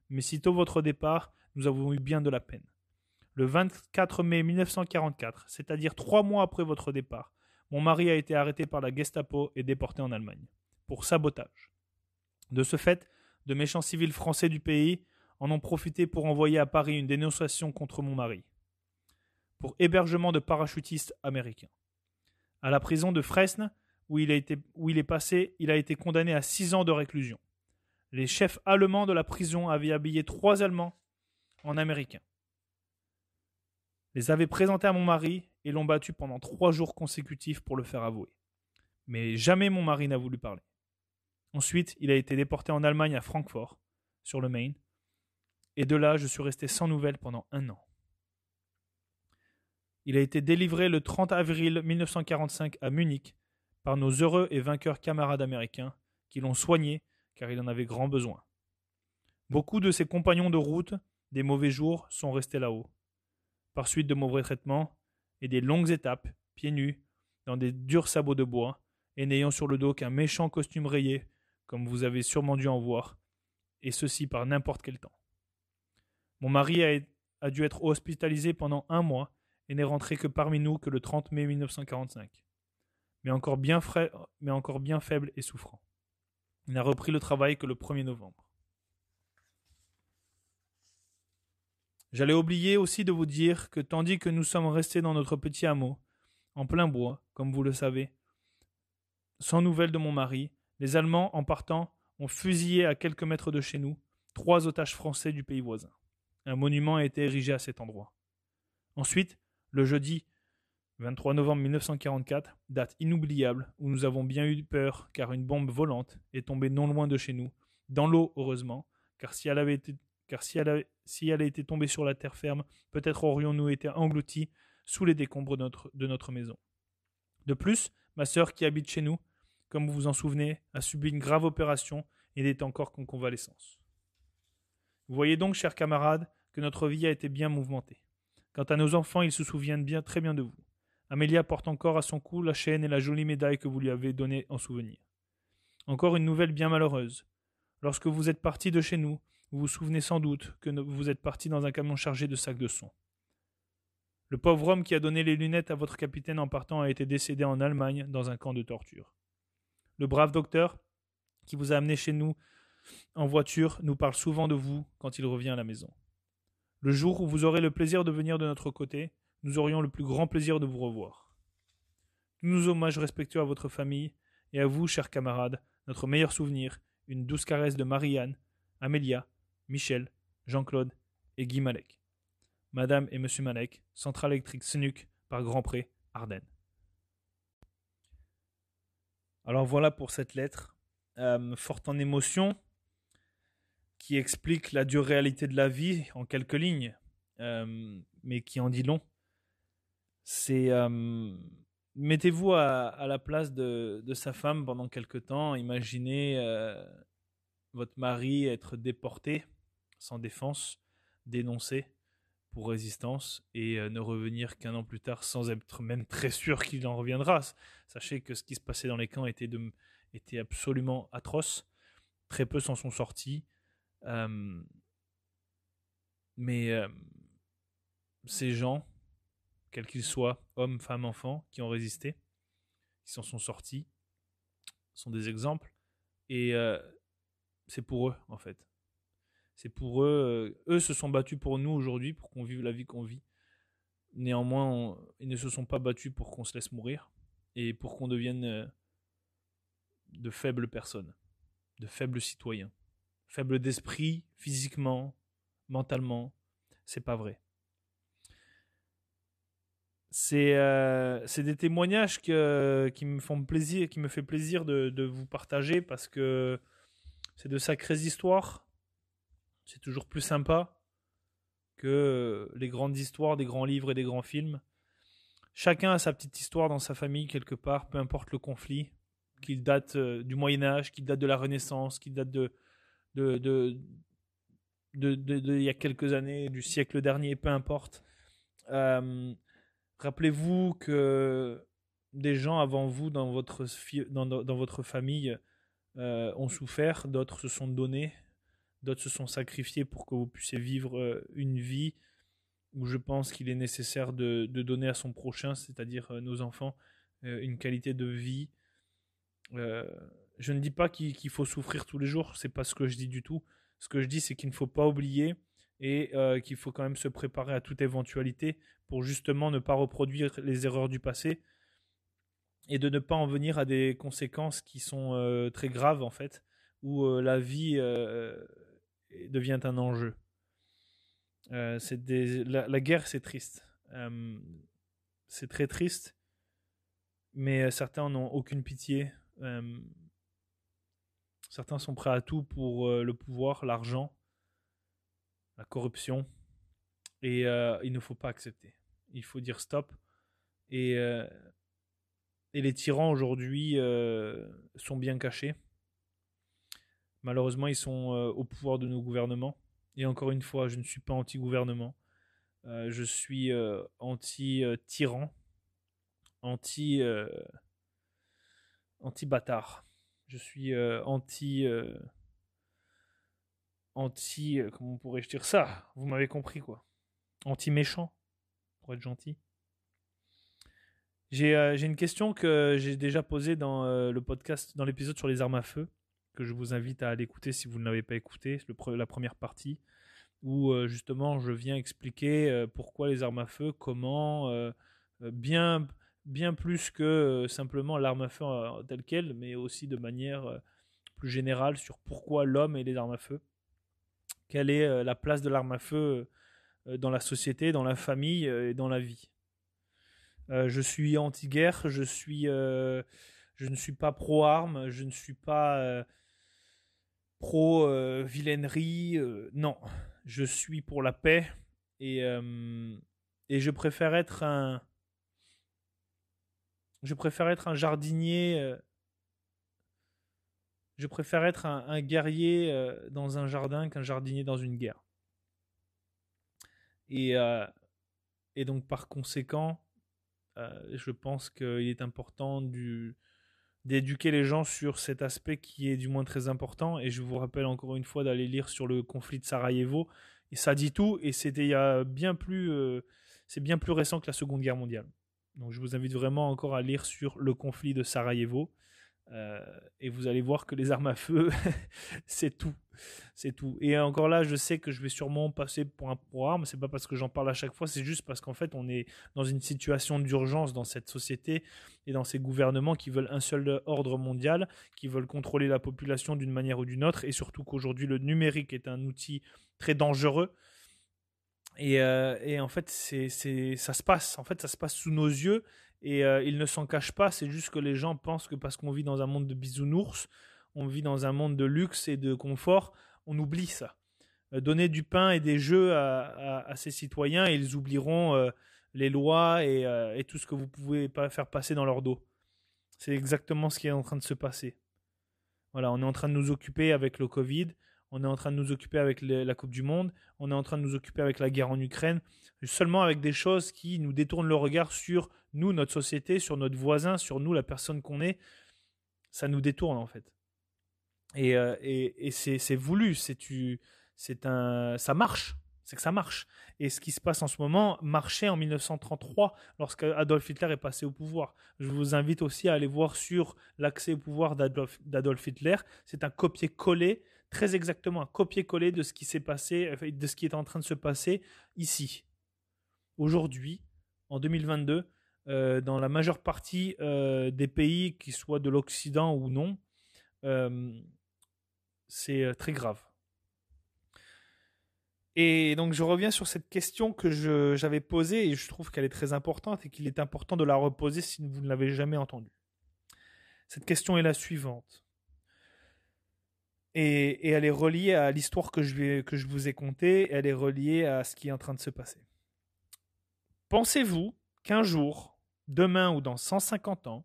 Mais sitôt votre départ, nous avons eu bien de la peine. Le 24 mai 1944, c'est-à-dire trois mois après votre départ, mon mari a été arrêté par la Gestapo et déporté en Allemagne, pour sabotage. De ce fait, de méchants civils français du pays en ont profité pour envoyer à Paris une dénonciation contre mon mari, pour hébergement de parachutistes américains. À la prison de Fresnes, où il, est passé, il a été condamné à six ans de réclusion. Les chefs allemands de la prison avaient habillé trois Allemands en Américains les avaient présentés à mon mari et l'ont battu pendant trois jours consécutifs pour le faire avouer. Mais jamais mon mari n'a voulu parler. Ensuite, il a été déporté en Allemagne à Francfort, sur le Main, et de là, je suis resté sans nouvelles pendant un an. Il a été délivré le 30 avril 1945 à Munich par nos heureux et vainqueurs camarades américains qui l'ont soigné car il en avait grand besoin. Beaucoup de ses compagnons de route des mauvais jours sont restés là-haut par suite de mauvais traitements et des longues étapes, pieds nus, dans des durs sabots de bois, et n'ayant sur le dos qu'un méchant costume rayé, comme vous avez sûrement dû en voir, et ceci par n'importe quel temps. Mon mari a, dû être hospitalisé pendant un mois et n'est rentré que parmi nous que le 30 mai 1945, mais encore bien, mais encore bien faible et souffrant. Il n'a repris le travail que le 1er novembre. J'allais oublier aussi de vous dire que tandis que nous sommes restés dans notre petit hameau, en plein bois, comme vous le savez, sans nouvelles de mon mari, les Allemands, en partant, ont fusillé à quelques mètres de chez nous trois otages français du pays voisin. Un monument a été érigé à cet endroit. Ensuite, le jeudi 23 novembre 1944, date inoubliable où nous avons bien eu peur car une bombe volante est tombée non loin de chez nous, dans l'eau heureusement, car si elle avait été tombée sur la terre ferme, peut-être aurions-nous été engloutis sous les décombres de notre, de notre maison. De plus, ma sœur qui habite chez nous, comme vous vous en souvenez, a subi une grave opération et n'est encore qu'en convalescence. Vous voyez donc, chers camarades, que notre vie a été bien mouvementée. Quant à nos enfants, ils se souviennent bien très bien de vous. Amélia porte encore à son cou la chaîne et la jolie médaille que vous lui avez donnée en souvenir. Encore une nouvelle bien malheureuse. Lorsque vous êtes parti de chez nous, vous vous souvenez sans doute que vous êtes parti dans un camion chargé de sacs de son. Le pauvre homme qui a donné les lunettes à votre capitaine en partant a été décédé en Allemagne dans un camp de torture. Le brave docteur qui vous a amené chez nous en voiture nous parle souvent de vous quand il revient à la maison. Le jour où vous aurez le plaisir de venir de notre côté, nous aurions le plus grand plaisir de vous revoir. Tous nos hommages respectueux à votre famille et à vous, chers camarades, notre meilleur souvenir, une douce caresse de Marianne, Amélia, Michel, Jean-Claude et Guy Malek. Madame et Monsieur Malek, centrale électrique Senuc par Grand Pré, Ardennes. Alors voilà pour cette lettre, euh, forte en émotion, qui explique la dure réalité de la vie en quelques lignes, euh, mais qui en dit long. C'est euh, mettez-vous à, la place de, sa femme pendant quelque temps. Imaginez votre mari être déporté sans défense, dénoncé pour résistance et euh, ne revenir qu'un an plus tard sans être même très sûr qu'il en reviendra. Sachez que ce qui se passait dans les camps était, était absolument atroce. Très peu s'en sont sortis. Mais ces gens, quels qu'ils soient, hommes, femmes, enfants, qui ont résisté, qui s'en sont sortis, sont des exemples. Et c'est pour eux, en fait. C'est pour eux. Eux se sont battus pour nous aujourd'hui, pour qu'on vive la vie qu'on vit. Néanmoins, ils ne se sont pas battus pour qu'on se laisse mourir et pour qu'on devienne de faibles personnes, de faibles citoyens, faibles d'esprit, physiquement, mentalement. C'est pas vrai. C'est euh, des témoignages que, qui me font plaisir, qui me fait plaisir de, de vous partager parce que c'est de sacrées histoires c'est toujours plus sympa que les grandes histoires des grands livres et des grands films. Chacun a sa petite histoire dans sa famille quelque part, peu importe le conflit, qu'il date euh, du Moyen Âge, qu'il date de la Renaissance, qu'il date de de, de, de, il y a quelques années, du siècle dernier, peu importe. Euh, Rappelez-vous que des gens avant vous dans votre, dans, dans votre famille euh, ont souffert, d'autres se sont donnés, d'autres se sont sacrifiés pour que vous puissiez vivre euh, une vie où je pense qu'il est nécessaire de, de, donner à son prochain, c'est-à-dire nos enfants, une qualité de vie. Je ne dis pas qu'il faut souffrir tous les jours, c'est pas ce que je dis du tout. Ce que je dis, c'est qu'il ne faut pas oublier et qu'il faut quand même se préparer à toute éventualité pour justement ne pas reproduire les erreurs du passé et de ne pas en venir à des conséquences qui sont euh, très graves en fait, où euh, la vie euh, devient un enjeu. la, la, guerre, c'est triste. c'est très triste, mais certains n'ont aucune pitié. Certains sont prêts à tout pour le pouvoir, l'argent, la corruption, et il ne faut pas accepter. Il faut dire stop. Et et les tyrans aujourd'hui euh, sont bien cachés. Malheureusement, ils sont euh, au pouvoir de nos gouvernements. Et encore une fois, je ne suis pas anti-gouvernement. Euh, je suis anti-tyran, anti, anti-bâtard. Je suis anti, anti, comment pourrais-je dire ça? Vous m'avez compris quoi. Anti-méchant, pour être gentil. Euh, j'ai une question que j'ai déjà posée dans euh, le podcast, dans l'épisode sur les armes à feu, que je vous invite à aller écouter si vous ne l'avez pas écouté, le, la première partie, où euh, justement je viens expliquer pourquoi les armes à feu, comment, bien, bien plus que simplement l'arme à feu telle qu'elle, mais aussi de manière plus générale sur pourquoi l'homme et les armes à feu. Quelle est la place de l'arme à feu dans la société, dans la famille et dans la vie. Euh, je suis anti-guerre, je suis, euh, je ne suis pas pro-armes, je ne suis pas euh, pro-vilainerie. non, je suis pour la paix et, et je préfère être un, je préfère être un jardinier. je préfère être un guerrier dans un jardin qu'un jardinier dans une guerre. Et, et donc par conséquent, euh, je pense qu'il est important d'éduquer les gens sur cet aspect qui est du moins très important. Et je vous rappelle encore une fois d'aller lire sur le conflit de Sarajevo. Et ça dit tout. Et c'était euh, c'est bien plus récent que la Seconde Guerre mondiale. Donc je vous invite vraiment encore à lire sur le conflit de Sarajevo. Euh, et vous allez voir que les armes à feu, c'est tout. C'est tout. Et encore là, je sais que je vais sûrement passer pour un pro-arme. C'est pas parce que j'en parle à chaque fois, c'est juste parce qu'en fait, on est dans une situation d'urgence dans cette société et dans ces gouvernements qui veulent un seul ordre mondial, qui veulent contrôler la population d'une manière ou d'une autre, et surtout qu'aujourd'hui, le numérique est un outil très dangereux. Et, euh, et en fait, c'est, ça se passe. En fait, ça se passe sous nos yeux et euh, il ne s'en cache pas, c'est juste que les gens pensent que parce qu'on vit dans un monde de bisounours, on vit dans un monde de luxe et de confort, on oublie ça. Euh, donner du pain et des jeux à, à, ces citoyens et ils oublieront les lois et, et, tout ce que vous pouvez pas faire passer dans leur dos. C'est exactement ce qui est en train de se passer. Voilà, on est en train de nous occuper avec le Covid, on est en train de nous occuper avec la Coupe du Monde, on est en train de nous occuper avec la guerre en Ukraine, seulement avec des choses qui nous détournent le regard sur nous, notre société, sur notre voisin, sur nous, la personne qu'on est. Ça nous détourne en fait. Et, euh, et, c'est voulu, c'est un, ça marche, c'est que ça marche. Et ce qui se passe en ce moment marchait en 1933 lorsque Adolf Hitler est passé au pouvoir. Je vous invite aussi à aller voir sur l'accès au pouvoir d'Adolf Hitler. C'est un copier-coller très exactement un copier-coller de ce qui s'est passé, de ce qui est en train de se passer ici. Aujourd'hui, en 2022, euh, dans la majeure partie euh, des pays, qui soient de l'Occident ou non, euh, c'est très grave. Et donc je reviens sur cette question que j'avais posée et je trouve qu'elle est très importante et qu'il est important de la reposer si vous ne l'avez jamais entendue. Cette question est la suivante. Et, elle est reliée à l'histoire que, je que je vous ai contée, elle est reliée à ce qui est en train de se passer. Pensez-vous qu'un jour, demain ou dans 150 ans,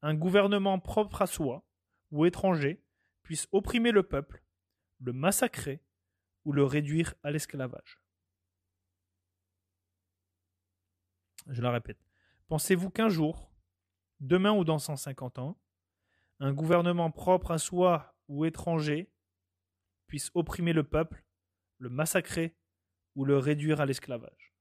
un gouvernement propre à soi ou étranger puisse opprimer le peuple, le massacrer ou le réduire à l'esclavage? Je la répète. Pensez-vous qu'un jour, demain ou dans 150 ans, un gouvernement propre à soi ou étranger puisse opprimer le peuple, le massacrer ou le réduire à l'esclavage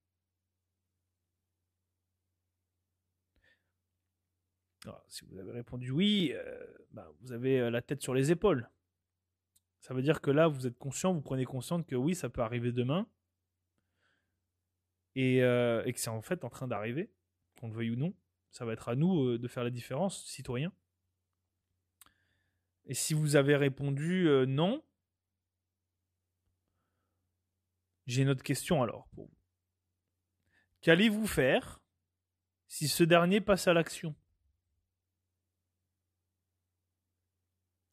Si vous avez répondu oui, euh, bah, vous avez euh, la tête sur les épaules. Ça veut dire que là, vous êtes conscient, vous prenez conscience que oui, ça peut arriver demain. Et, euh, et que c'est en fait en train d'arriver, qu'on le veuille ou non. Ça va être à nous de faire la différence, citoyens. Et si vous avez répondu non, j'ai une autre question alors pour vous. Qu'allez-vous faire si ce dernier passe à l'action?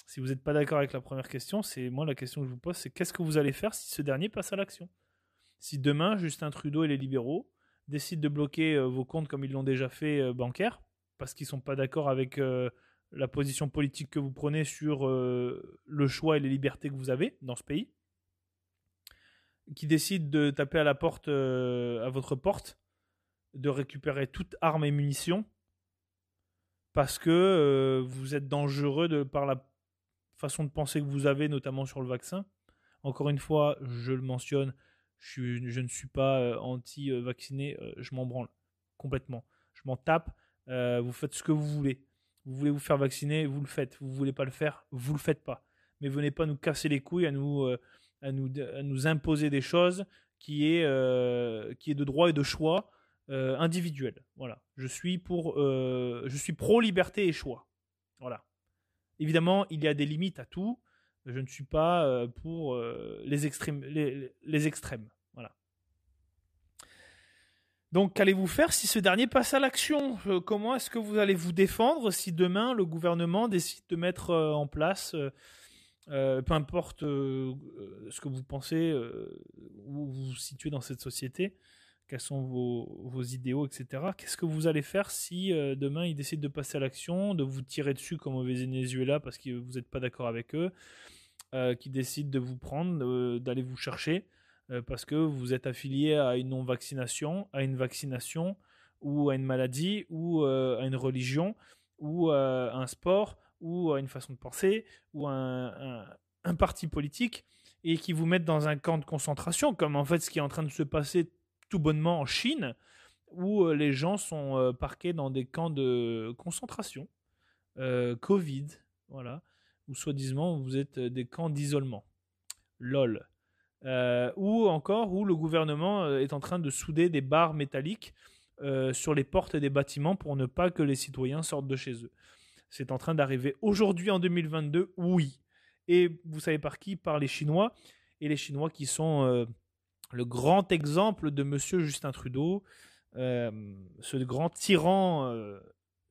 Si vous n'êtes pas d'accord avec la première question, c'est moi la question que je vous pose, c'est qu'est-ce que vous allez faire si ce dernier passe à l'action? Si demain, Justin Trudeau et les libéraux décident de bloquer euh, vos comptes comme ils l'ont déjà fait euh, bancaires, parce qu'ils ne sont pas d'accord avec euh, la position politique que vous prenez sur le choix et les libertés que vous avez dans ce pays, qui décident de taper à la porte, à votre porte, de récupérer toute arme et munitions, parce que vous êtes dangereux de, par la façon de penser que vous avez, notamment sur le vaccin. Encore une fois, je le mentionne, je, ne suis pas euh, anti-vacciné, euh, je m'en branle complètement. Je m'en tape, euh, vous faites ce que vous voulez. Vous voulez vous faire vacciner, vous le faites. Vous voulez pas le faire, vous le faites pas. Mais venez pas nous casser les couilles, à nous, à nous, à nous imposer des choses qui est, qui est de droit et de choix individuel. Voilà. Je suis pour, je suis pro liberté et choix. Voilà. Évidemment, il y a des limites à tout. Je ne suis pas euh, pour euh, les, extrêmes, les, extrêmes. Donc, qu'allez-vous faire si ce dernier passe à l'action? Euh, Comment est-ce que vous allez vous défendre si demain le gouvernement décide de mettre en place, peu importe ce que vous pensez, où vous vous situez dans cette société, quels sont vos, idéaux, etc. Qu'est-ce que vous allez faire si euh, demain ils décident de passer à l'action, de vous tirer dessus comme au Venezuela parce que vous n'êtes pas d'accord avec eux, euh, qui décident de vous prendre, euh, d'aller vous chercher? Parce que vous êtes affilié à une non-vaccination, à une vaccination ou à une maladie ou à une religion ou à un sport ou à une façon de penser ou à un, parti politique et qui vous mettent dans un camp de concentration, comme en fait ce qui est en train de se passer tout bonnement en Chine, où euh, les gens sont euh, parqués dans des camps de concentration, euh, Covid, voilà, ou soi-disant vous êtes des camps d'isolement. LOL. Ou encore où le gouvernement est en train de souder des barres métalliques sur les portes des bâtiments pour ne pas que les citoyens sortent de chez eux. C'est en train d'arriver aujourd'hui en 2022, oui. Et vous savez par qui? Par les Chinois. Et les Chinois qui sont le grand exemple de Monsieur Justin Trudeau, euh, ce grand tyran euh,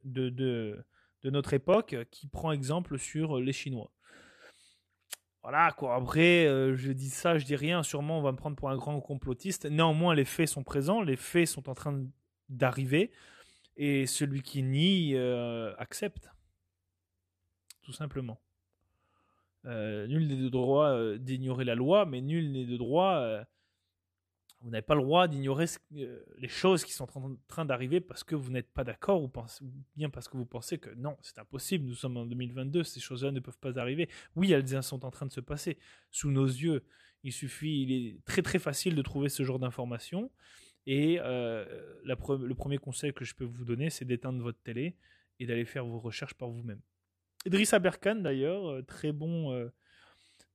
de, notre époque qui prend exemple sur les Chinois. Voilà quoi. Après, euh, je dis ça, je dis rien. Sûrement, on va me prendre pour un grand complotiste. Néanmoins, les faits sont présents, les faits sont en train d'arriver, et celui qui nie accepte, tout simplement. nul n'est de droit d'ignorer la loi, mais nul n'est de droit vous n'avez pas le droit d'ignorer euh, les choses qui sont en train d'arriver parce que vous n'êtes pas d'accord ou, bien parce que vous pensez que non, c'est impossible, nous sommes en 2022, ces choses-là ne peuvent pas arriver. Oui, elles sont en train de se passer sous nos yeux. Il suffit, il est très très facile de trouver ce genre d'informations. Et euh, le premier conseil que je peux vous donner, c'est d'éteindre votre télé et d'aller faire vos recherches par vous-même. Idriss Aberkan, d'ailleurs, euh, très bon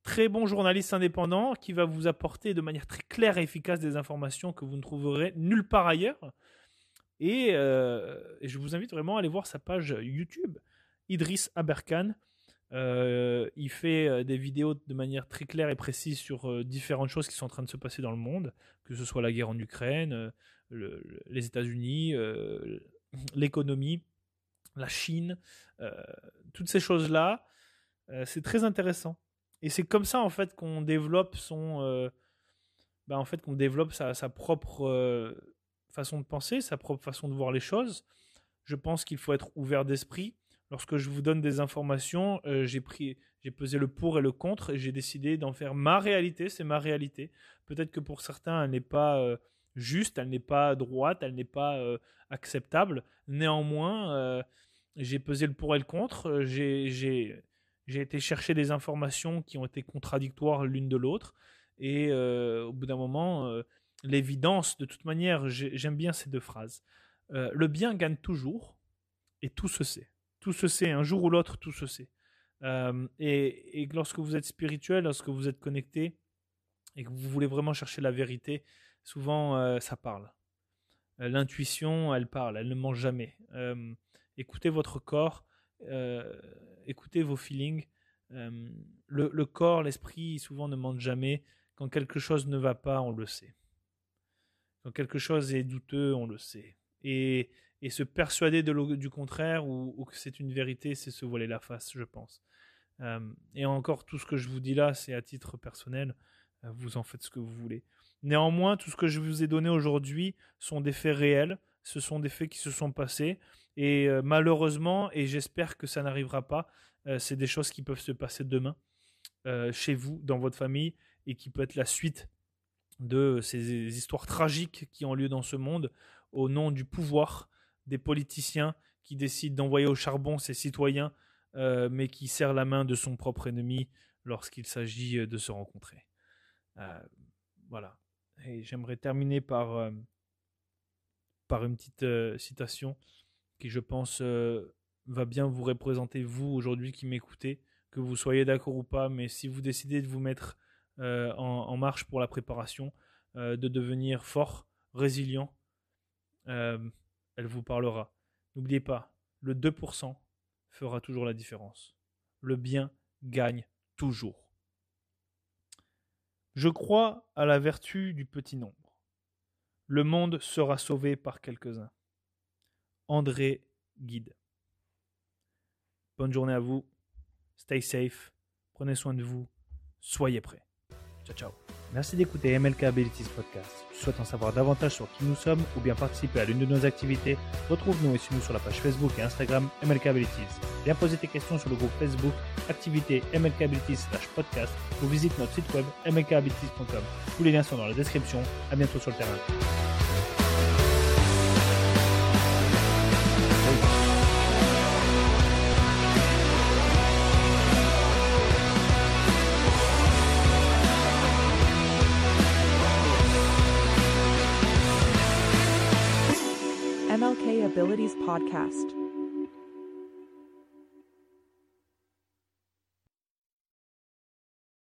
très bon journaliste indépendant qui va vous apporter de manière très claire et efficace des informations que vous ne trouverez nulle part ailleurs. Et, euh, je vous invite vraiment à aller voir sa page YouTube, Idriss Aberkan. Euh, il fait euh, des vidéos de manière très claire et précise sur différentes choses qui sont en train de se passer dans le monde, que ce soit la guerre en Ukraine, les États-Unis, l'économie, la Chine, toutes ces choses-là. c'est très intéressant. Et c'est comme ça en fait qu'on développe son, euh, bah, en fait qu'on développe sa, propre euh, façon de penser, sa propre façon de voir les choses. Je pense qu'il faut être ouvert d'esprit. Lorsque je vous donne des informations, euh, j'ai pris, j'ai pesé le pour et le contre et j'ai décidé d'en faire ma réalité. C'est ma réalité. Peut-être que pour certains, elle n'est pas juste, elle n'est pas droite, elle n'est pas acceptable. Néanmoins, j'ai pesé le pour et le contre. J'ai été chercher des informations qui ont été contradictoires l'une de l'autre. Et au bout d'un moment, l'évidence, de toute manière, j'aime bien ces deux phrases. le bien gagne toujours et tout se sait. Tout se sait, un jour ou l'autre, tout se sait. et, lorsque vous êtes spirituel, lorsque vous êtes connecté et que vous voulez vraiment chercher la vérité, souvent euh, ça parle. Euh, l'intuition, elle parle, elle ne ment jamais. Euh, écoutez votre corps, écoutez vos feelings. Le, corps, l'esprit, souvent ne mentent jamais. Quand quelque chose ne va pas, on le sait. Quand quelque chose est douteux, on le sait. Et, se persuader de du contraire ou, que c'est une vérité, c'est se voiler la face, je pense. et encore, tout ce que je vous dis là, c'est à titre personnel. vous en faites ce que vous voulez. Néanmoins, tout ce que je vous ai donné aujourd'hui sont des faits réels, ce sont des faits qui se sont passés, et euh, malheureusement, et j'espère que ça n'arrivera pas, euh, c'est des choses qui peuvent se passer demain, euh, chez vous, dans votre famille, et qui peut être la suite de ces histoires tragiques qui ont lieu dans ce monde, au nom du pouvoir des politiciens qui décident d'envoyer au charbon ses citoyens, mais qui serrent la main de son propre ennemi lorsqu'il s'agit de se rencontrer. voilà. Et j'aimerais terminer par, par une petite euh, citation qui, je pense, euh, va bien vous représenter, vous, aujourd'hui, qui m'écoutez, que vous soyez d'accord ou pas, mais si vous décidez de vous mettre en, marche pour la préparation, de devenir fort, résilient, elle vous parlera. N'oubliez pas, le 2% fera toujours la différence. Le bien gagne toujours. Je crois à la vertu du petit nombre. Le monde sera sauvé par quelques-uns. André Guide. Bonne journée à vous. Stay safe. Prenez soin de vous. Soyez prêts. Ciao, ciao. Merci d'écouter MLK Abilities Podcast. Si tu souhaites en savoir davantage sur qui nous sommes ou bien participer à l'une de nos activités, retrouve-nous et suis-nous sur la page Facebook et Instagram MLK Abilities. Viens poser tes questions sur le groupe Facebook Activité MLK Abilities podcast ou visite notre site web mlkabilities.com. Tous les liens sont dans la description. À bientôt sur le terrain. Abilities Podcast.